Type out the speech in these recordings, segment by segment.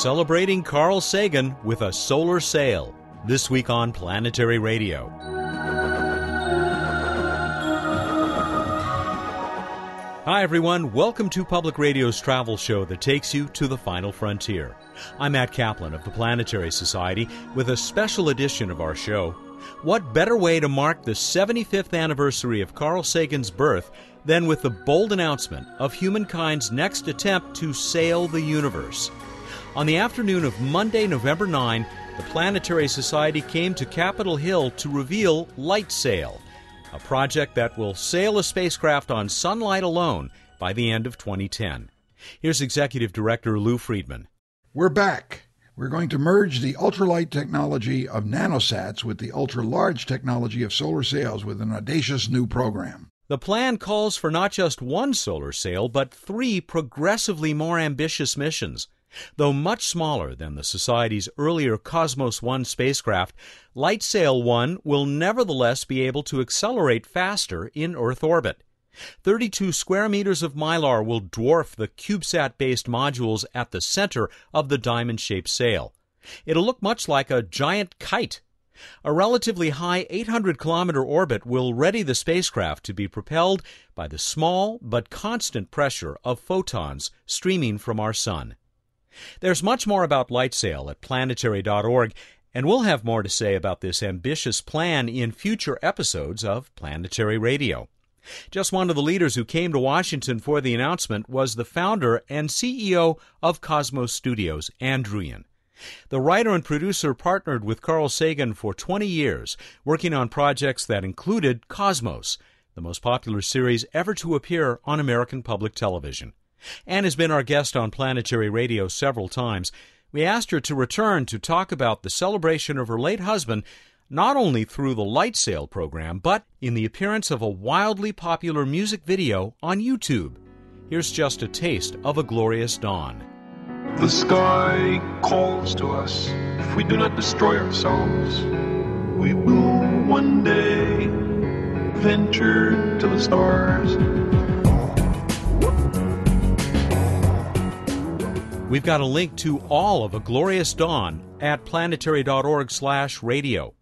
celebrating Carl Sagan with a solar sail. This week on Planetary Radio. Hi, everyone. Welcome to Public Radio's travel show that takes you to the final frontier. I'm Matt Kaplan of the Planetary Society with a special edition of our show. What better way to mark the 75th anniversary of Carl Sagan's birth than with the bold announcement of humankind's next attempt to sail the universe? On the afternoon of Monday, November 9, the Planetary Society came to Capitol Hill to reveal LightSail, a project that will sail a spacecraft on sunlight alone by the end of 2010. Here's Executive Director Lou Friedman. We're back. We're going to merge the ultralight technology of nanosats with the ultra large technology of solar sails with an audacious new program. The plan calls for not just one solar sail, but three progressively more ambitious missions. Though much smaller than the Society's earlier Cosmos 1 spacecraft, LightSail 1 will nevertheless be able to accelerate faster in Earth orbit. 32 square meters of mylar will dwarf the CubeSat based modules at the center of the diamond shaped sail. It'll look much like a giant kite. A relatively high 800 kilometer orbit will ready the spacecraft to be propelled by the small but constant pressure of photons streaming from our Sun. There's much more about LightSail at planetary.org, and we'll have more to say about this ambitious plan in future episodes of Planetary Radio. Just one of the leaders who came to Washington for the announcement was the founder and CEO of Cosmos Studios, Ann Druyan. The writer and producer partnered with Carl Sagan for 20 years, working on projects that included Cosmos, the most popular series ever to appear on American public television. Ann has been our guest on Planetary Radio several times. We asked her to return to talk about the celebration of her late husband, not only through the light LightSail program, but in the appearance of a wildly popular music video on YouTube. Here's just a taste of A Glorious Dawn. The sky calls to us. If we do not destroy ourselves, we will one day venture to the stars. We've got a link to all of A Glorious Dawn at planetary.org slash radio.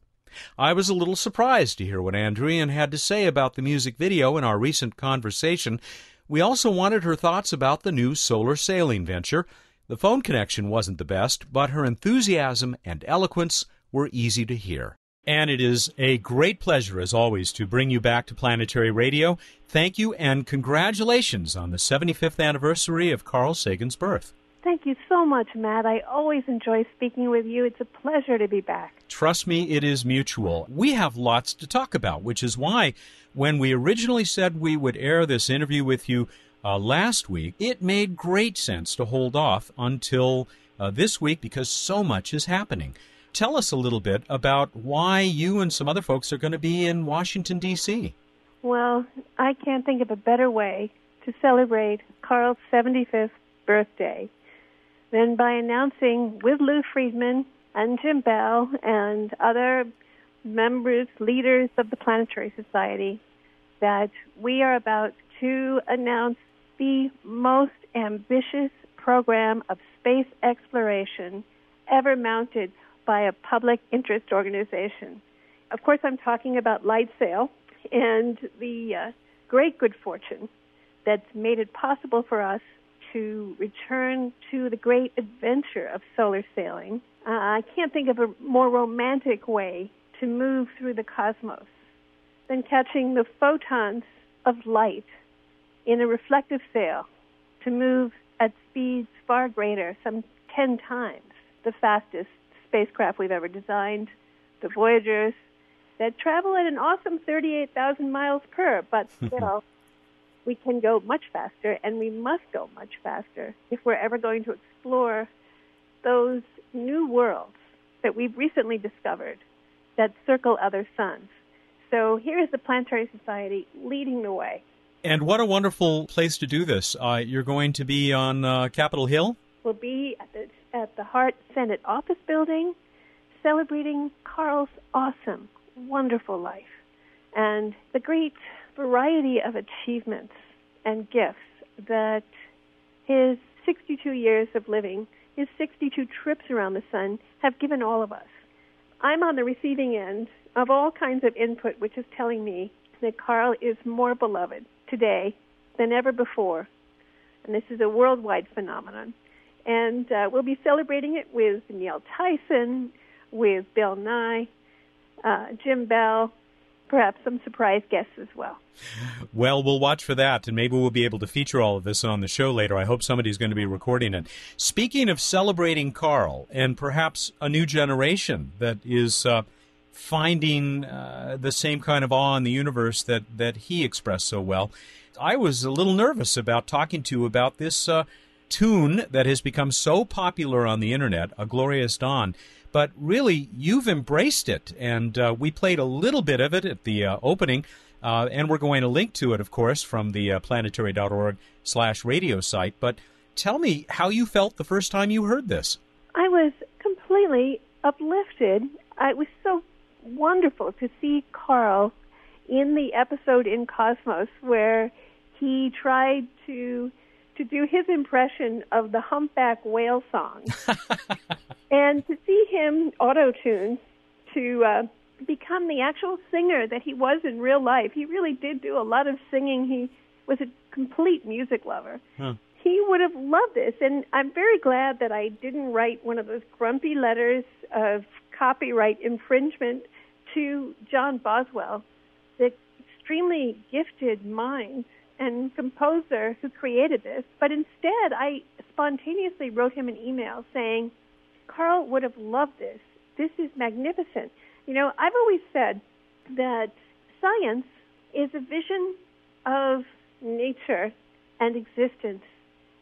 I was a little surprised to hear what Ann Druyan had to say about the music video in our recent conversation. We also wanted her thoughts about the new solar sailing venture. The phone connection wasn't the best, but her enthusiasm and eloquence were easy to hear. And it is a great pleasure, as always, to bring you back to Planetary Radio. Thank you and congratulations on the 75th anniversary of Carl Sagan's birth. Thank you so much, Matt. I always enjoy speaking with you. It's a pleasure to be back. Trust me, it is mutual. We have lots to talk about, which is why when we originally said we would air this interview with you uh, last week, it made great sense to hold off until uh, this week because so much is happening. Tell us a little bit about why you and some other folks are going to be in Washington, D.C. Well, I can't think of a better way to celebrate Carl's 75th birthday than by announcing with Lou Friedman and Jim Bell and other members, leaders of the Planetary Society, that we are about to announce the most ambitious program of space exploration ever mounted by a public interest organization. Of course, I'm talking about LightSail and the uh, great good fortune that's made it possible for us to return to the great adventure of solar sailing. Uh, I can't think of a more romantic way to move through the cosmos than catching the photons of light in a reflective sail to move at speeds far greater, some 10 times the fastest spacecraft we've ever designed, the Voyagers, that travel at an awesome 38,000 miles per, but still we can go much faster, and we must go much faster if we're ever going to explore those new worlds that we've recently discovered that circle other suns. So here is the Planetary Society leading the way. And what a wonderful place to do this. Uh, you're going to be on uh, Capitol Hill? We'll be at the, at the Hart Senate office building celebrating Carl's awesome, wonderful life and the great variety of achievements and gifts that his 62 years of living his 62 trips around the sun have given all of us. I'm on the receiving end of all kinds of input, which is telling me that Carl is more beloved today than ever before. And this is a worldwide phenomenon. And uh, we'll be celebrating it with Neil Tyson, with Bill Nye, uh, Jim Bell, perhaps some surprise guests as well. Well, we'll watch for that, and maybe we'll be able to feature all of this on the show later. I hope somebody's going to be recording it. Speaking of celebrating Carl, and perhaps a new generation that is uh, finding uh, the same kind of awe in the universe that, that he expressed so well, I was a little nervous about talking to you about this uh, tune that has become so popular on the internet, A Glorious Dawn but really you've embraced it. And uh, we played a little bit of it at the uh, opening, uh, and we're going to link to it, of course, from the uh, planetary.org slash radio site. But tell me how you felt the first time you heard this. I was completely uplifted. It was so wonderful to see Carl in the episode in Cosmos where he tried to to do his impression of the humpback whale song, and to see him auto tune to uh, become the actual singer that he was in real life. He really did do a lot of singing. He was a complete music lover. Huh. He would have loved this, and I'm very glad that I didn't write one of those grumpy letters of copyright infringement to John Boswell, the extremely gifted mind and composer who created this, but instead I spontaneously wrote him an email saying, Carl would have loved this. This is magnificent. You know, I've always said that science is a vision of nature and existence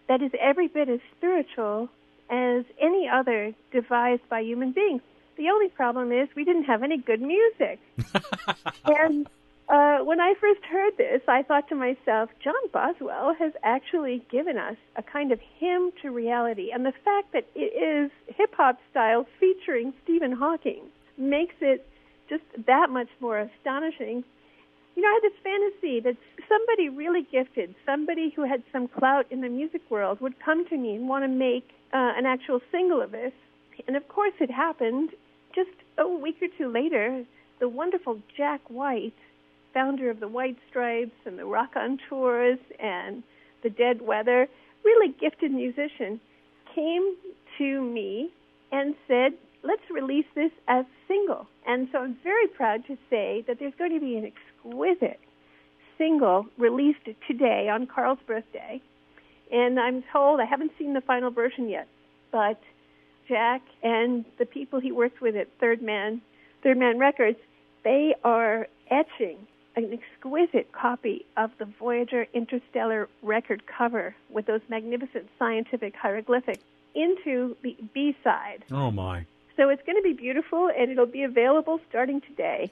that is every bit as spiritual as any other devised by human beings. The only problem is we didn't have any good music. and when I first heard this, I thought to myself, John Boswell has actually given us a kind of hymn to reality. And the fact that it is hip hop style featuring Stephen Hawking makes it just that much more astonishing. You know, I had this fantasy that somebody really gifted, somebody who had some clout in the music world, would come to me and want to make uh, an actual single of this. And of course, it happened. Just a week or two later, the wonderful Jack White founder of the White Stripes and the Rock on Tours and the Dead Weather, really gifted musician, came to me and said, let's release this as a single. And so I'm very proud to say that there's going to be an exquisite single released today on Carl's birthday. And I'm told, I haven't seen the final version yet, but Jack and the people he works with at Third Man, Third Man Records, they are etching an exquisite copy of the Voyager interstellar record cover with those magnificent scientific hieroglyphics into the B side. Oh, my. So it's going to be beautiful and it'll be available starting today.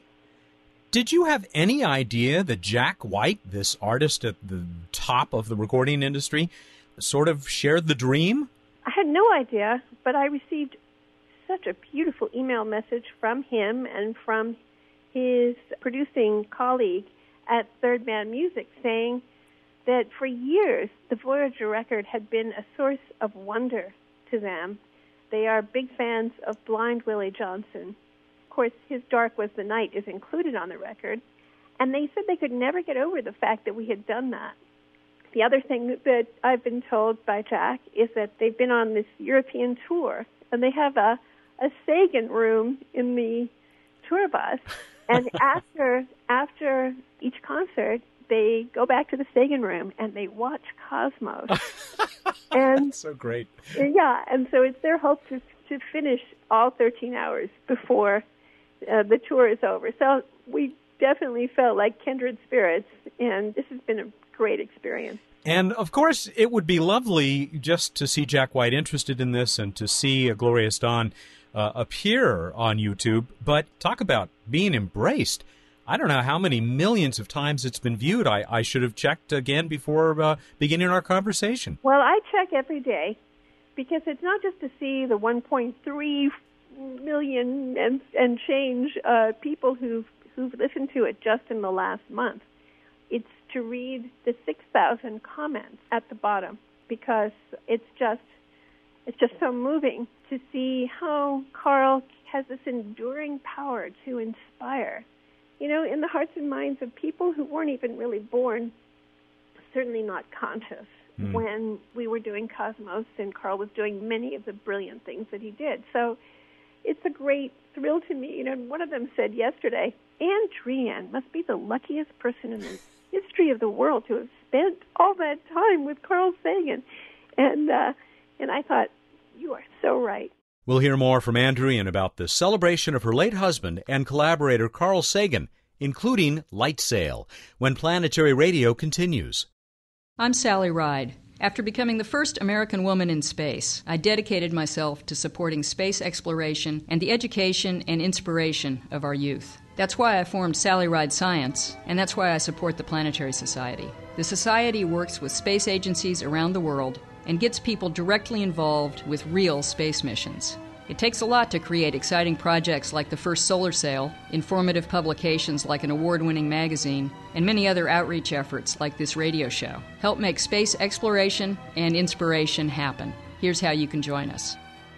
Did you have any idea that Jack White, this artist at the top of the recording industry, sort of shared the dream? I had no idea, but I received such a beautiful email message from him and from his producing colleague at Third Man Music saying that for years the Voyager record had been a source of wonder to them. They are big fans of Blind Willie Johnson. Of course, his Dark Was the Night is included on the record, and they said they could never get over the fact that we had done that. The other thing that I've been told by Jack is that they've been on this European tour, and they have a, a Sagan room in the tour bus and after after each concert, they go back to the Sagan room and they watch Cosmos. and That's so great. Yeah, and so it's their hope to to finish all 13 hours before uh, the tour is over. So we definitely felt like kindred spirits, and this has been a great experience. And of course, it would be lovely just to see Jack White interested in this and to see a glorious dawn uh, appear on YouTube, but talk about being embraced. I don't know how many millions of times it's been viewed. I, I should have checked again before uh, beginning our conversation. Well, I check every day because it's not just to see the 1.3 million and and change uh, people who've who've listened to it just in the last month. It's to read the 6,000 comments at the bottom because it's just it's just so moving to see how Carl has this enduring power to inspire, you know, in the hearts and minds of people who weren't even really born, certainly not conscious mm. when we were doing Cosmos and Carl was doing many of the brilliant things that he did. So it's a great thrill to me. You know, one of them said yesterday, Ann Druyan must be the luckiest person in the history of the world to have spent all that time with Carl Sagan. And uh, and I thought, you are so right. We'll hear more from Ann Druyan about the celebration of her late husband and collaborator Carl Sagan, including Light Sail, when Planetary Radio continues. I'm Sally Ride. After becoming the first American woman in space, I dedicated myself to supporting space exploration and the education and inspiration of our youth. That's why I formed Sally Ride Science, and that's why I support the Planetary Society. The Society works with space agencies around the world and gets people directly involved with real space missions. It takes a lot to create exciting projects like the first solar sail, informative publications like an award winning magazine, and many other outreach efforts like this radio show. Help make space exploration and inspiration happen. Here's how you can join us.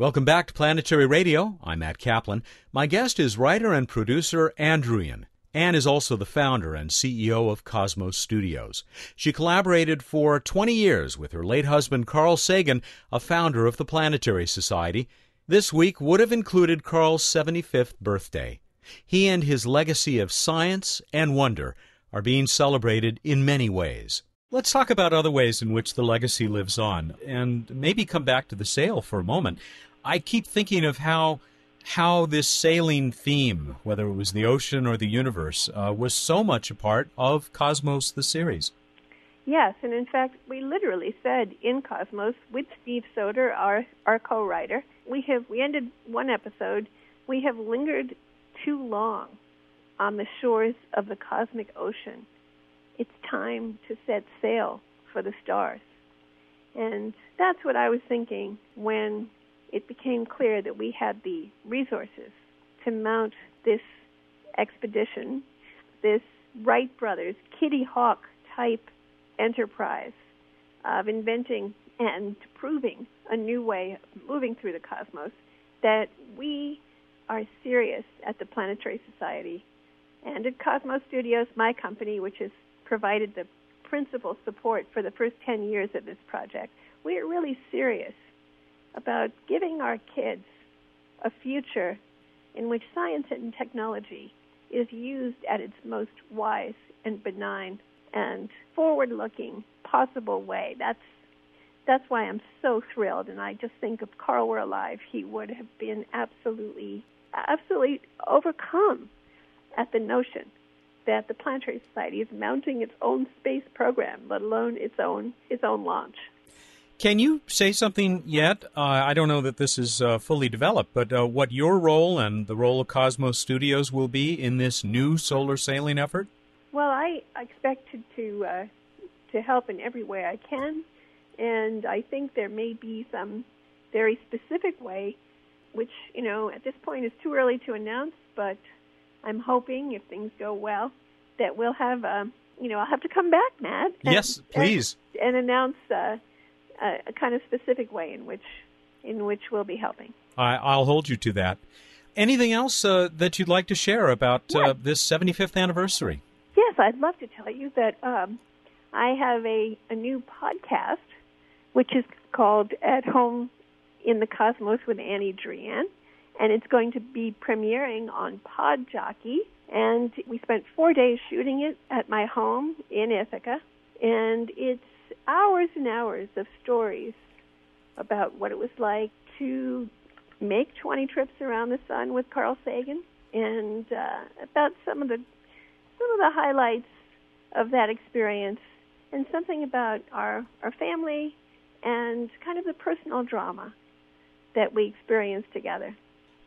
Welcome back to Planetary Radio. I'm Matt Kaplan. My guest is writer and producer Ann Anne is also the founder and CEO of Cosmos Studios. She collaborated for 20 years with her late husband Carl Sagan, a founder of the Planetary Society. This week would have included Carl's 75th birthday. He and his legacy of science and wonder are being celebrated in many ways. Let's talk about other ways in which the legacy lives on and maybe come back to the sail for a moment. I keep thinking of how how this sailing theme, whether it was the ocean or the universe, uh, was so much a part of Cosmos, the series. Yes, and in fact, we literally said in Cosmos with Steve Soter, our our co-writer, we have we ended one episode. We have lingered too long on the shores of the cosmic ocean. It's time to set sail for the stars. And that's what I was thinking when it became clear that we had the resources to mount this expedition, this Wright brothers Kitty Hawk type enterprise of inventing and proving a new way of moving through the cosmos, that we are serious at the Planetary Society and at Cosmos Studios, my company, which has provided the principal support for the first 10 years of this project. We are really serious about giving our kids a future in which science and technology is used at its most wise and benign and forward-looking possible way. That's that's why I'm so thrilled, and I just think if Carl were alive, he would have been absolutely, absolutely overcome at the notion that the Planetary Society is mounting its own space program, let alone its own its own launch. Can you say something yet? Uh, I don't know that this is uh, fully developed, but uh, what your role and the role of Cosmos Studios will be in this new solar sailing effort? Well, I expect to to, uh, to help in every way I can, and I think there may be some very specific way, which you know at this point is too early to announce. But I'm hoping, if things go well, that we'll have. Um, you know, I'll have to come back, Matt. And, yes, please. And, and announce uh, a, a kind of specific way in which in which we'll be helping. I, will hold you to that. Anything else uh, that you'd like to share about uh, this 75th anniversary? Yes, I'd love to tell you that um, I have a, a new podcast, which is called At Home in the Cosmos with Annie Druyan, and it's going to be premiering on Podjockey. And we spent four days shooting it at my home in Ithaca, and it's hours and hours of stories about what it was like to make 20 trips around the sun with Carl Sagan and uh, about some of the some of the highlights of that experience and something about our our family and kind of the personal drama that we experienced together.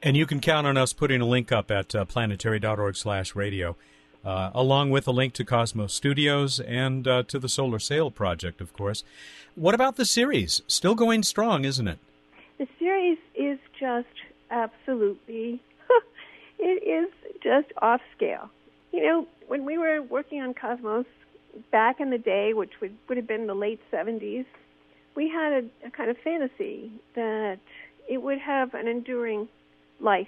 And you can count on us putting a link up at uh, planetary.org slash radio, uh, along with a link to Cosmos Studios and uh, to the Solar Sail Project, of course. What about the series? Still going strong, isn't it? The series is just absolutely, it is just off scale. You know, when we were working on Cosmos back in the day, which would, would have been the late 70s, we had a, a kind of fantasy that it would have an enduring life,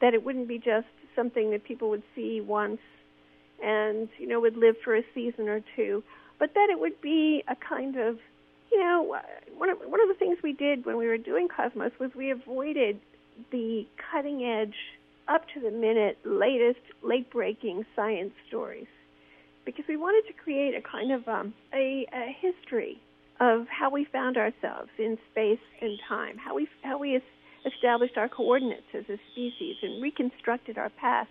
that it wouldn't be just something that people would see once and, you know, would live for a season or two, but that it would be a kind of, you know, one of, one of the things we did when we were doing Cosmos was we avoided the cutting edge, up to the minute, latest, late breaking science stories because we wanted to create a kind of um, a, a history of how we found ourselves in space and time, how we how we established our coordinates as a species and reconstructed our past.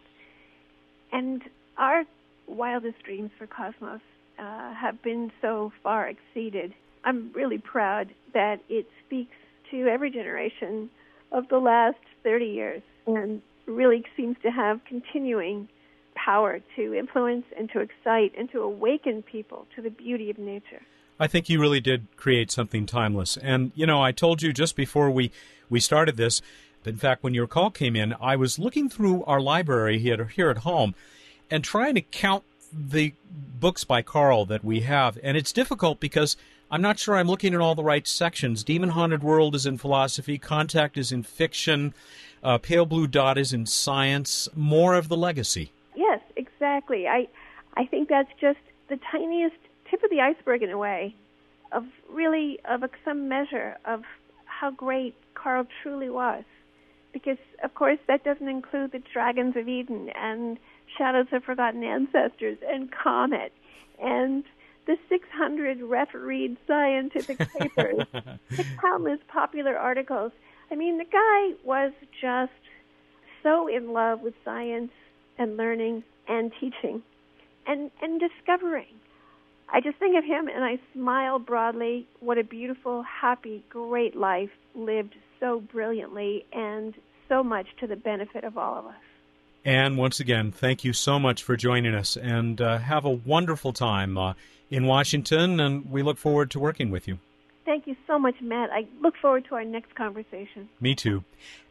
And our wildest dreams for Cosmos uh, have been so far exceeded. I'm really proud that it speaks to every generation of the last 30 years and really seems to have continuing power to influence and to excite and to awaken people to the beauty of nature. I think you really did create something timeless. And, you know, I told you just before we, we started this, in fact, when your call came in, I was looking through our library here, here at home and trying to count the books by Carl that we have. And it's difficult because I'm not sure I'm looking at all the right sections. Demon Haunted World is in philosophy, Contact is in fiction, uh, Pale Blue Dot is in science, more of the legacy. Yes, exactly. I, I think that's just the tiniest tip of the iceberg in a way of really of some measure of how great Carl truly was. Because of course that doesn't include the Dragons of Eden and Shadows of Forgotten Ancestors and Comet and the 600 refereed scientific papers, the countless popular articles. I mean, the guy was just so in love with science and learning and teaching and, and discovering. I just think of him and I smile broadly. What a beautiful, happy, great life lived so brilliantly and so much to the benefit of all of us. And once again, thank you so much for joining us and uh, have a wonderful time uh, in Washington, and we look forward to working with you. Thank you so much, Matt. I look forward to our next conversation. Me too.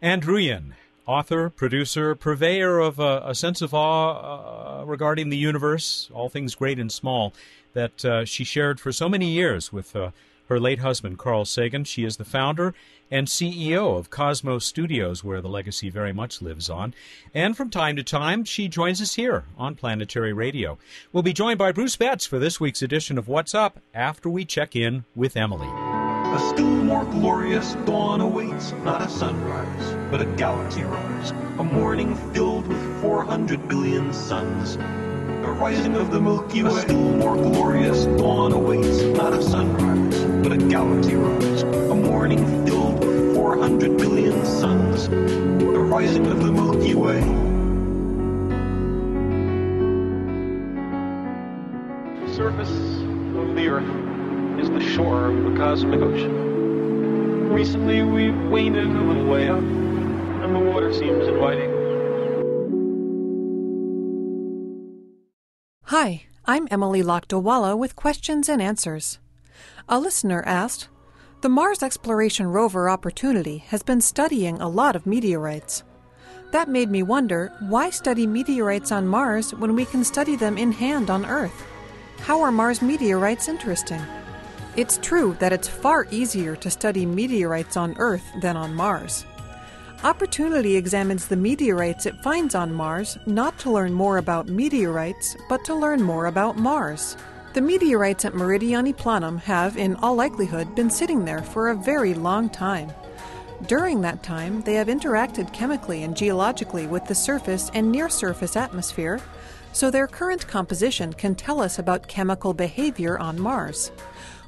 Ann Druyan, author, producer, purveyor of a, a sense of awe uh, regarding the universe, all things great and small, that uh, she shared for so many years with uh, her late husband, Carl Sagan. She is the founder and CEO of Cosmos Studios, where the legacy very much lives on. And from time to time, she joins us here on Planetary Radio. We'll be joined by Bruce Betts for this week's edition of What's Up after we check in with Emily. A still more glorious dawn awaits, not a sunrise, but a galaxy rise. A morning filled with 400 billion suns. The rising of the Milky Way. A still more glorious dawn awaits, not a sunrise, but a galaxy rise. A morning filled with 400 billion suns. The rising of the Milky Way. The surface of the Earth is the shore of the cosmic ocean. Recently, we've waded a little way up, and the water seems inviting. Hi, I'm Emily Lakdawalla with questions and answers. A listener asked, The Mars Exploration Rover Opportunity has been studying a lot of meteorites. That made me wonder why study meteorites on Mars when we can study them in hand on Earth? How are Mars meteorites interesting? It's true that it's far easier to study meteorites on Earth than on Mars. Opportunity examines the meteorites it finds on Mars not to learn more about meteorites, but to learn more about Mars. The meteorites at Meridiani Planum have, in all likelihood, been sitting there for a very long time. During that time, they have interacted chemically and geologically with the surface and near surface atmosphere, so their current composition can tell us about chemical behavior on Mars.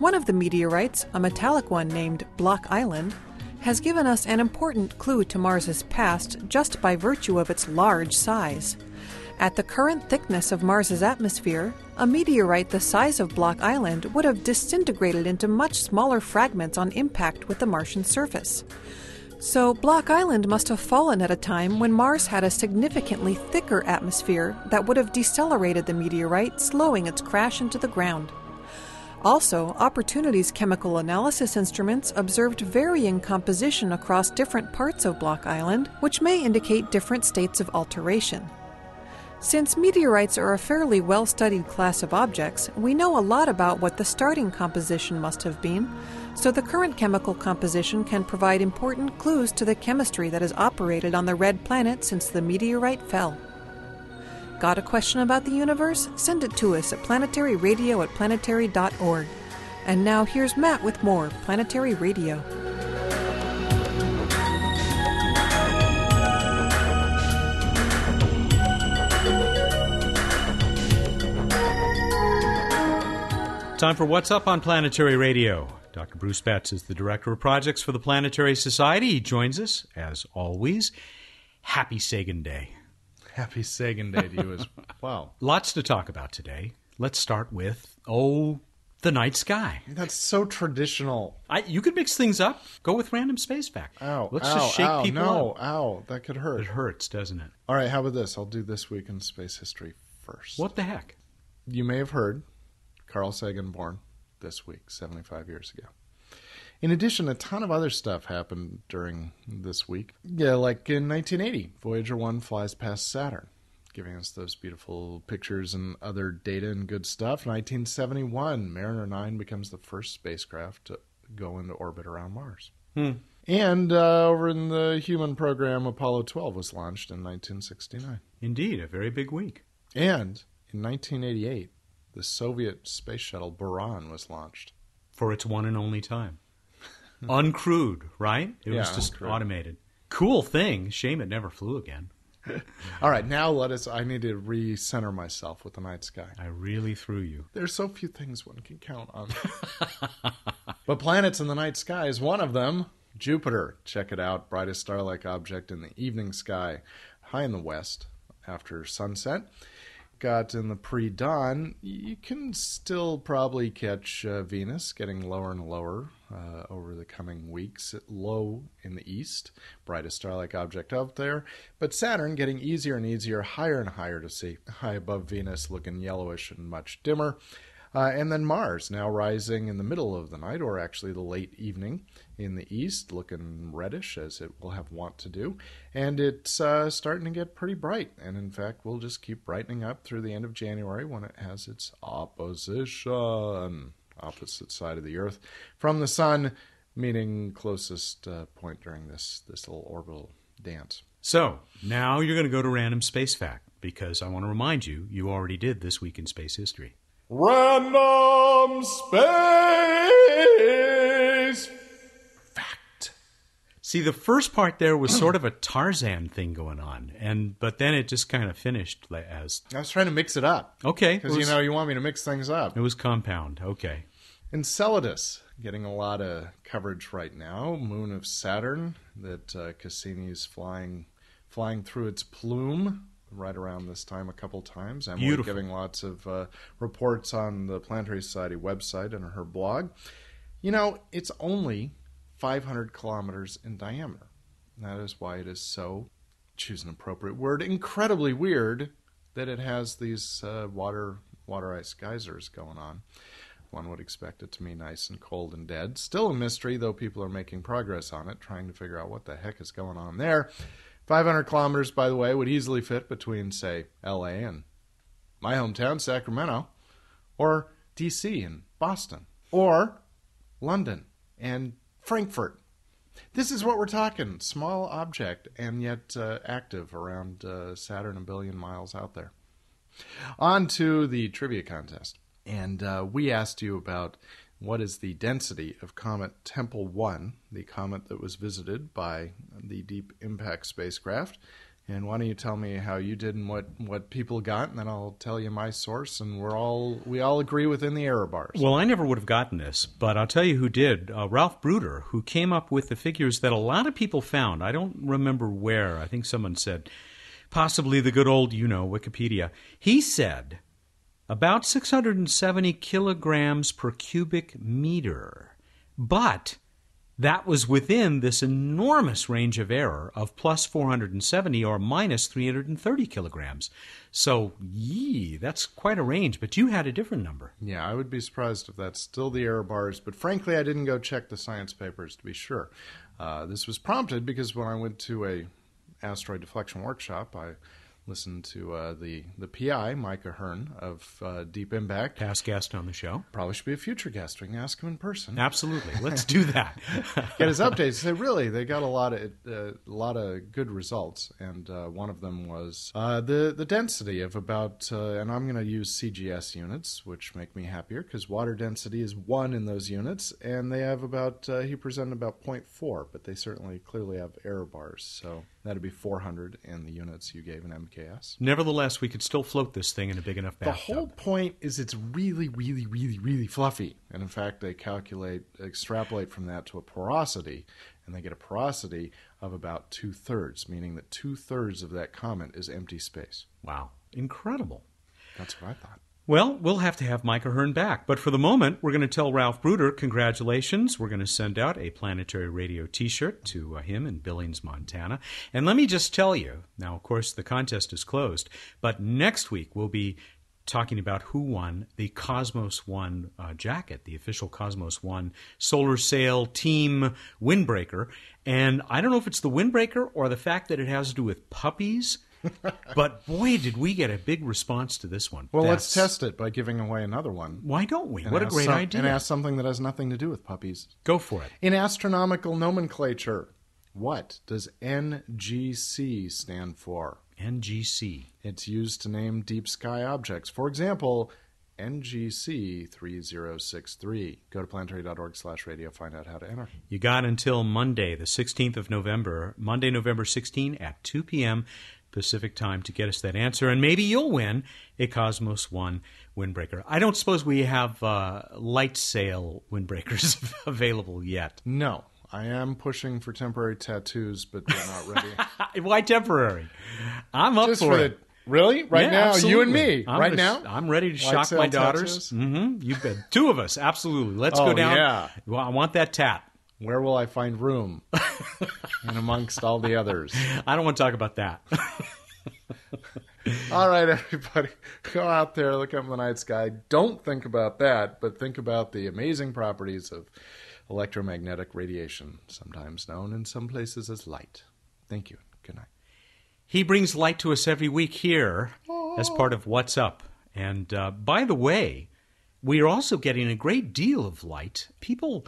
One of the meteorites, a metallic one named Block Island, has given us an important clue to Mars's past just by virtue of its large size. At the current thickness of Mars's atmosphere, a meteorite the size of Block Island would have disintegrated into much smaller fragments on impact with the Martian surface. So, Block Island must have fallen at a time when Mars had a significantly thicker atmosphere that would have decelerated the meteorite, slowing its crash into the ground. Also, Opportunity's chemical analysis instruments observed varying composition across different parts of Block Island, which may indicate different states of alteration. Since meteorites are a fairly well studied class of objects, we know a lot about what the starting composition must have been, so the current chemical composition can provide important clues to the chemistry that has operated on the red planet since the meteorite fell. Got a question about the universe? Send it to us at planetaryradio at planetary.org. And now here's Matt with more Planetary Radio. Time for What's Up on Planetary Radio. Dr. Bruce Betts is the Director of Projects for the Planetary Society. He joins us, as always. Happy Sagan Day. Happy Sagan Day to you as well. Lots to talk about today. Let's start with, oh, the night sky. That's so traditional. I, you could mix things up. Go with random space fact. Ow. Let's ow, just shake ow, people no, up. ow. That could hurt. It hurts, doesn't it? All right, how about this? I'll do this week in space history first. What the heck? You may have heard Carl Sagan born this week, 75 years ago. In addition, a ton of other stuff happened during this week. Yeah, like in 1980, Voyager 1 flies past Saturn, giving us those beautiful pictures and other data and good stuff. 1971, Mariner 9 becomes the first spacecraft to go into orbit around Mars. Hmm. And uh, over in the human program, Apollo 12 was launched in 1969. Indeed, a very big week. And in 1988, the Soviet space shuttle Buran was launched. For its one and only time. Uncrewed, right? It was just uncrewed. automated. Cool thing. Shame it never flew again. All right, now let us. I need to recenter myself with the night sky. I really threw you. There's so few things one can count on. but planets in the night sky is one of them. Jupiter, check it out, brightest star-like object in the evening sky, high in the west after sunset. Got in the pre-dawn. You can still probably catch uh, Venus getting lower and lower uh, over the coming weeks. Low in the east, brightest star-like object out there. But Saturn getting easier and easier, higher and higher to see. High above Venus, looking yellowish and much dimmer. Uh, and then Mars now rising in the middle of the night, or actually the late evening in the east, looking reddish as it will have want to do. And it's uh, starting to get pretty bright. And in fact, we'll just keep brightening up through the end of January when it has its opposition, opposite side of the Earth from the Sun, meaning closest uh, point during this, this little orbital dance. So, now you're going to go to random space fact because I want to remind you, you already did this week in space history. Random space fact. See, the first part there was sort of a Tarzan thing going on, and but then it just kind of finished as I was trying to mix it up okay. because you know you want me to mix things up. it was compound. Okay, Enceladus getting a lot of coverage right now. Moon of Saturn that uh, Cassini's flying flying through its plume right around this time a couple times. Emily Beautiful. giving lots of uh, reports on the Planetary Society website and her blog. You know, it's only 500 kilometers in diameter. That is why it is so, choose an appropriate word, incredibly weird that it has these uh, water water ice geysers going on. One would expect it to be nice and cold and dead. Still a mystery, though people are making progress on it, trying to figure out what the heck is going on there. 500 kilometers, by the way, would easily fit between, say, LA and my hometown, Sacramento, or DC and Boston, or London and Frankfurt. This is what we're talking small object and yet uh, active around uh, Saturn a billion miles out there. On to the trivia contest. And uh, we asked you about what is the density of Comet Tempel 1, the comet that was visited by the Deep Impact spacecraft. And why don't you tell me how you did and what, what people got, and then I'll tell you my source, and we're all we all agree within the error bars. Well, I never would have gotten this, but I'll tell you who did. Uh, Ralph Bruder, who came up with the figures that a lot of people found. I don't remember where. I think someone said, possibly the good old, you know, Wikipedia. He said about 670 kilograms per cubic meter. But that was within this enormous range of error of plus 470 or minus 330 kilograms. So, yee, that's quite a range, but you had a different number. Yeah, I would be surprised if that's still the error bars, but frankly, I didn't go check the science papers to be sure. Uh, this was prompted because when I went to a asteroid deflection workshop, I listen to uh, the the PI Mike A'Hearn of uh, Deep Impact. Past guest on the show. Probably should be a future guest. We can ask him in person. Absolutely, let's do that. Get his updates. Say really, they got a lot of uh, a lot of good results, and uh, one of them was uh, the the density of about. Uh, and I'm going to use CGS units, which make me happier because water density is one in those units, and they have about he presented about 0.4, but they certainly clearly have error bars. So that'd be 400 in the units you gave in MKS. Nevertheless, we could still float this thing in a big enough bathtub. The whole point is it's really, really, really, really fluffy. And in fact, they calculate, extrapolate from that to a porosity, and they get a porosity of about two thirds, meaning that two thirds of that comet is empty space. Wow. Incredible. That's what I thought. Well, we'll have to have Mike A'Hearn back. But for the moment, we're going to tell Ralph Bruder congratulations. We're going to send out a Planetary Radio t shirt to uh, him in Billings, Montana. And let me just tell you now, of course, the contest is closed, but next week we'll be talking about who won the Cosmos One uh, jacket, the official Cosmos One solar sail team windbreaker. And I don't know if it's the windbreaker or the fact that it has to do with puppies but boy, did we get a big response to this one. Well, That's... let's test it by giving away another one. Why don't we? What a great some, idea. And ask something that has nothing to do with puppies. Go for it. In astronomical nomenclature, what does NGC stand for? NGC. It's used to name deep sky objects. For example, NGC 3063. Go to planetary.org slash radio, find out how to enter. You got until Monday, the 16th of November, Monday, November 16 at 2 p.m. Pacific time to get us that answer, and maybe you'll win a Cosmos One windbreaker. I don't suppose we have uh, light sail windbreakers available yet. No, I am pushing for temporary tattoos, but they're not ready. Why temporary? I'm up Just for, for it. The, really? Right yeah, now, absolutely. you and me. I'm right now, I'm ready to shock my daughters. Mm-hmm. You bet. Two of us, absolutely. Let's Oh, go down. yeah. Well, I want that tat. Where will I find room? and amongst all the others. I don't want to talk about that. All right, everybody, go out there, look up in the night sky. Don't think about that, but think about the amazing properties of electromagnetic radiation, sometimes known in some places as light. Thank you. Good night. He brings light to us every week here as part of What's Up. And uh, by the way, we are also getting a great deal of light. People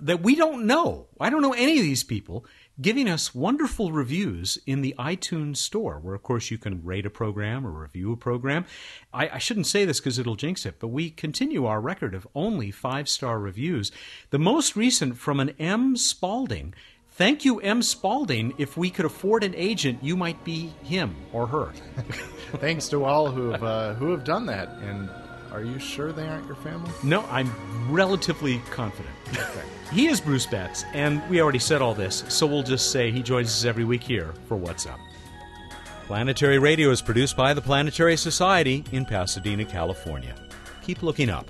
that we don't know. I don't know any of these people giving us wonderful reviews in the iTunes store, where, of course, you can rate a program or review a program. I, I shouldn't say this because it'll jinx it, but we continue our record of only five star reviews. The most recent from an M. Spalding. Thank you, M. Spalding. If we could afford an agent, you might be him or her. Thanks to all who have uh, who have done that. And are you sure they aren't your family? No, I'm relatively confident. Okay. He is Bruce Betts, and we already said all this, so we'll just say he joins us every week here for What's Up. Planetary Radio is produced by the Planetary Society in Pasadena, California. Keep looking up.